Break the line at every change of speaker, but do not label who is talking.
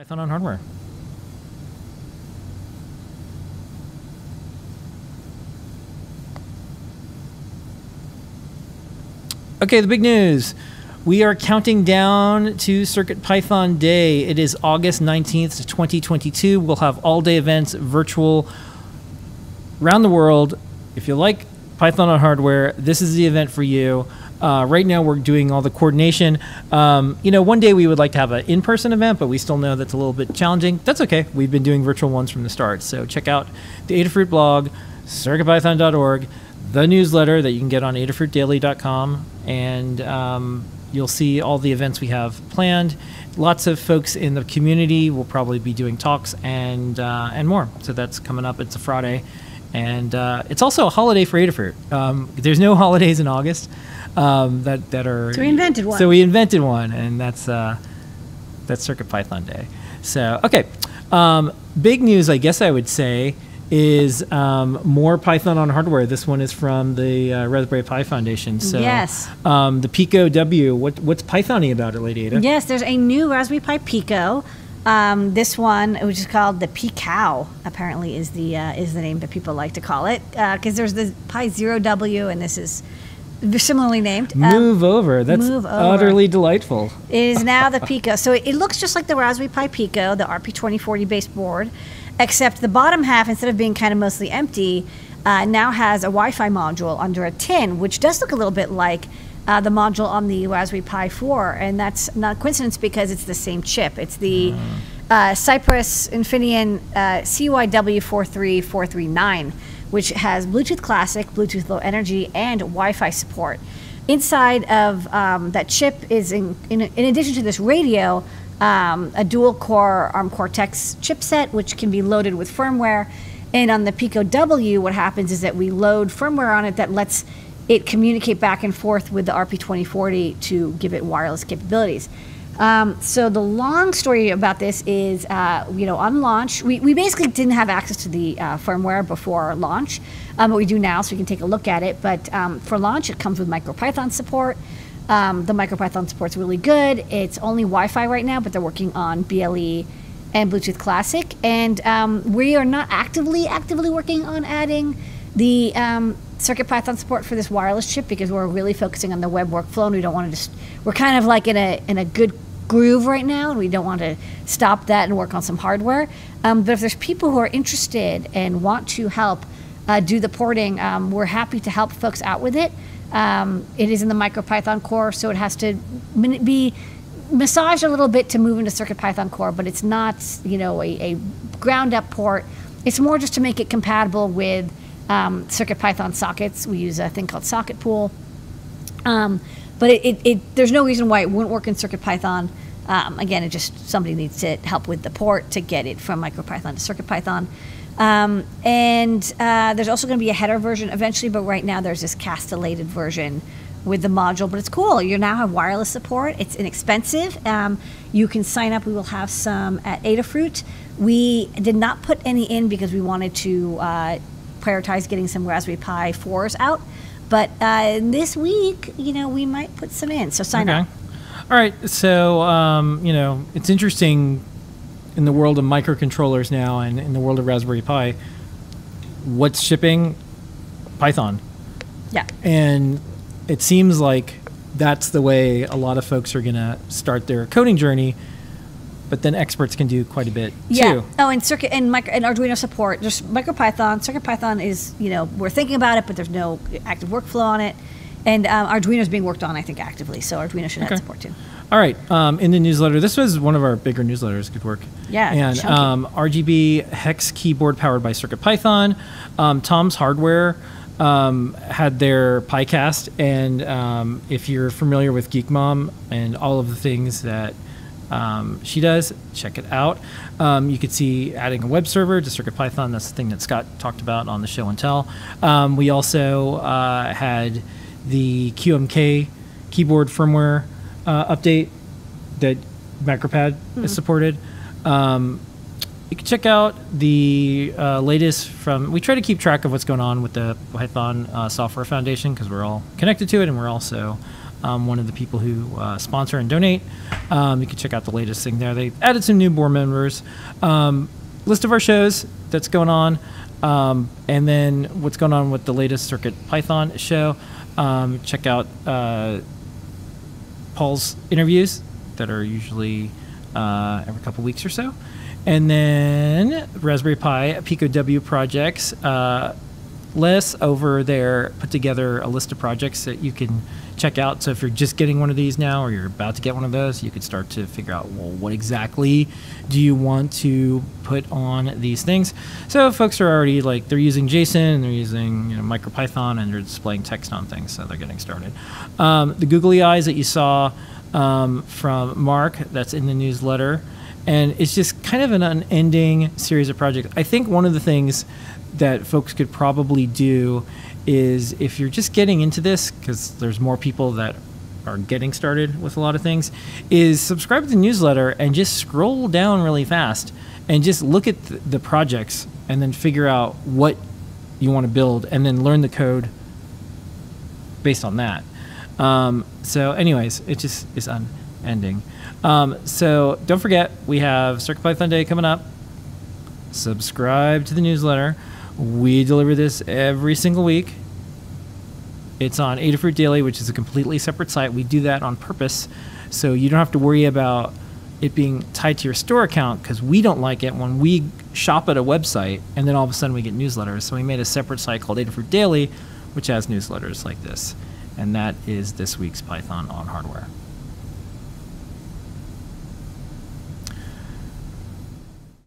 Python on hardware. Okay, the big news. We are counting down to Circuit Python Day. It is August 19th, 2022. We'll have all day events virtual around the world. If you like Python on hardware, this is the event for you. Uh, right now, we're doing all the coordination. Um, you know, one day we would like to have an in person event, but we still know that's a little bit challenging. That's okay. We've been doing virtual ones from the start. So check out the Adafruit blog, circuitpython.org, the newsletter that you can get on adafruitdaily.com, and um, you'll see all the events we have planned. Lots of folks in the community will probably be doing talks and uh, and more. So that's coming up. It's a Friday, and uh, it's also a holiday for Adafruit. Um, there's no holidays in August um, that that are.
So we invented one.
So we invented one, and that's uh, that's Circuit Python Day. So okay, um, big news, I guess I would say, is um, more Python on hardware. This one is from the uh, Raspberry Pi Foundation. So
Yes.
um, the Pico W. What what's Pythony about it, Lady Ada?
Yes, there's a new Raspberry Pi Pico. Um, this one, which is called the Picow, apparently is the uh, is the name that people like to call it because there's the Pi Zero W, and this is similarly named. Um,
Move over. That's
move over.
utterly delightful.
It is now the Pico. So it, it looks just like the Raspberry Pi Pico, the RP2040 based board, except the bottom half, instead of being kind of mostly empty, uh, now has a Wi Fi module under a tin, which does look a little bit like uh, the module on the Raspberry Pi 4. And that's not a coincidence because it's the same chip. It's the uh, Cypress Infineon uh, CYW43439, which has Bluetooth Classic, Bluetooth Low Energy, and Wi Fi support. Inside of um, that chip is, in, in, in addition to this radio, um, a dual core ARM Cortex chipset, which can be loaded with firmware. And on the Pico W, what happens is that we load firmware on it that lets it communicate back and forth with the RP2040 to give it wireless capabilities. Um, so the long story about this is, uh, you know, on launch, we, we basically didn't have access to the uh, firmware before launch, um, but we do now, so we can take a look at it. But um, for launch, it comes with MicroPython support. Um, the MicroPython support's really good. It's only Wi-Fi right now, but they're working on BLE and Bluetooth Classic, and um, we are not actively actively working on adding the um, CircuitPython support for this wireless chip because we're really focusing on the web workflow, and we don't want to just. We're kind of like in a in a good groove right now, and we don't want to stop that and work on some hardware. Um, but if there's people who are interested and want to help uh, do the porting, um, we're happy to help folks out with it. Um, it is in the MicroPython core, so it has to be massaged a little bit to move into CircuitPython core, but it's not, you know, a, a ground up port. It's more just to make it compatible with um, CircuitPython sockets. We use a thing called Socket Pool. Um, but it, it, it, there's no reason why it wouldn't work in CircuitPython. Um, again, it just somebody needs to help with the port to get it from MicroPython to CircuitPython. Um, and uh, there's also going to be a header version eventually, but right now there's this castellated version with the module. But it's cool. You now have wireless support. It's inexpensive. Um, you can sign up. We will have some at Adafruit. We did not put any in because we wanted to uh, prioritize getting some Raspberry Pi 4s out. But uh, this week, you know, we might put some in. So sign
Okay.
up.
All right. So, um, you know, it's interesting in the world of microcontrollers now and in the world of Raspberry Pi. What's shipping? Python.
Yeah.
And it seems like that's the way a lot of folks are going to start their coding journey. But then experts can do quite a bit
Yeah.
too.
Oh, and circuit and micro and Arduino support. Just MicroPython. CircuitPython is you know we're thinking about it, but there's no active workflow on it. And um, Arduino is being worked on, I think, actively. So Arduino should
Okay.
have support too.
All right. Um, in the newsletter, this was one of our bigger newsletters. Good work.
Yeah,
And um, RGB hex keyboard powered by CircuitPython. Um, Tom's Hardware um, had their PyCast, and um, if you're familiar with Geek Mom and all of the things that um, she does, check it out. Um, you could see adding a web server to CircuitPython. That's the thing that Scott talked about on the show and tell. Um, we also uh, had the QMK keyboard firmware uh, update that MacroPad is supported. Um, you can check out the uh, latest from. We try to keep track of what's going on with the Python uh, Software Foundation because we're all connected to it, and we're also um, one of the people who uh, sponsor and donate. Um, you can check out the latest thing there. They added some new board members. Um, list of our shows that's going on, um, and then what's going on with the latest Circuit Python show. Um, check out uh, Paul's interviews that are usually uh, every couple weeks or so. And then Raspberry Pi Pico W projects. Les over there put together a list of projects that you can check out. So if you're just getting one of these now or you're about to get one of those, you could start to figure out, well, what exactly do you want to put on these things? So folks are already like, they're using JSON and they're using you know, MicroPython and they're displaying text on things. So they're getting started. Um, the googly eyes that you saw um, from Mark, that's in the newsletter. And it's just kind of an unending series of projects. I think one of the things that folks could probably do is if you're just getting into this, because there's more people that are getting started with a lot of things, is subscribe to the newsletter and just scroll down really fast and just look at the, projects and then figure out what you want to build and then learn the code based on that. Um, so, anyways, it just is unending. Um, so, don't forget, we have CircuitPython Day coming up. Subscribe to the newsletter. We deliver this every single week. It's on Adafruit Daily, which is a completely separate site. We do that on purpose so you don't have to worry about it being tied to your store account because we don't like it when we shop at a website and then all of a sudden we get newsletters. So we made a separate site called Adafruit Daily, which has newsletters like this. And that is this week's Python on hardware.